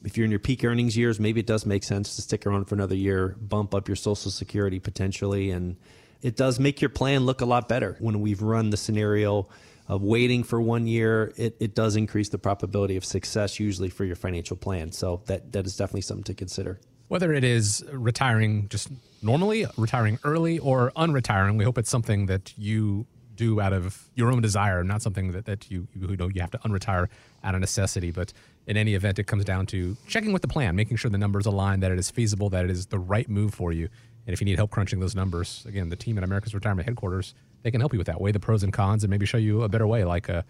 if you're in your peak earnings years, maybe it does make sense to stick around for another year, bump up your Social Security potentially, and it does make your plan look a lot better. When we've run the scenario of waiting for one year, it, it does increase the probability of success usually for your financial plan. So that, that is definitely something to consider. Whether it is retiring just normally, retiring early, or unretiring, we hope it's something that you do out of your own desire, not something that, that you, you know you have to unretire out of necessity. But in any event, it comes down to checking with the plan, making sure the numbers align, that it is feasible, that it is the right move for you. And if you need help crunching those numbers, again, the team at America's Retirement Headquarters, they can help you with that. Weigh the pros and cons and maybe show you a better way, like uh,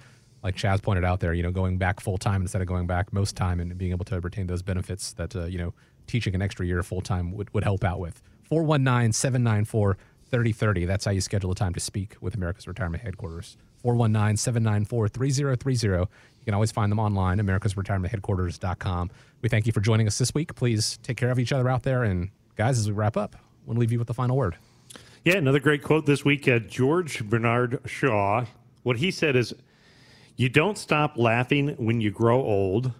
like Chaz pointed out there, you know, going back full time instead of going back most time and being able to retain those benefits that, uh, you know, teaching an extra year full time would, would help out with. 419 794 3030. That's how you schedule a time to speak with America's Retirement Headquarters. 419 794 3030. You can always find them online, America's Retirement americasretirementheadquarters.com. We thank you for joining us this week. Please take care of each other out there. And guys, as we wrap up, I want to leave you with the final word. Yeah, another great quote this week. Uh, George Bernard Shaw. What he said is, You don't stop laughing when you grow old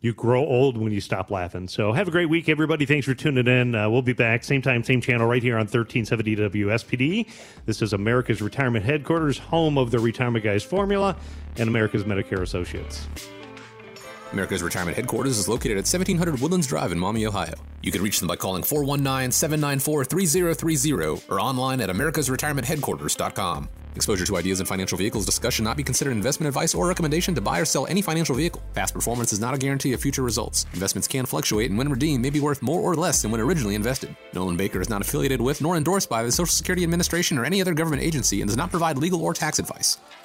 you grow old when you stop laughing. So have a great week, everybody. Thanks for tuning in. Uh, we'll be back same time, same channel, right here on 1370 WSPD. This is America's Retirement Headquarters, home of the Retirement Guys Formula and America's Medicare Associates. America's Retirement Headquarters is located at 1700 Woodlands Drive in Maumee, Ohio. You can reach them by calling 419 794 3030 or online at America's Retirement americasretirementheadquarters.com. Exposure to ideas and financial vehicles discussed should not be considered investment advice or recommendation to buy or sell any financial vehicle. Past performance is not a guarantee of future results. Investments can fluctuate and when redeemed may be worth more or less than when originally invested. Nolan Baker is not affiliated with nor endorsed by the Social Security Administration or any other government agency and does not provide legal or tax advice.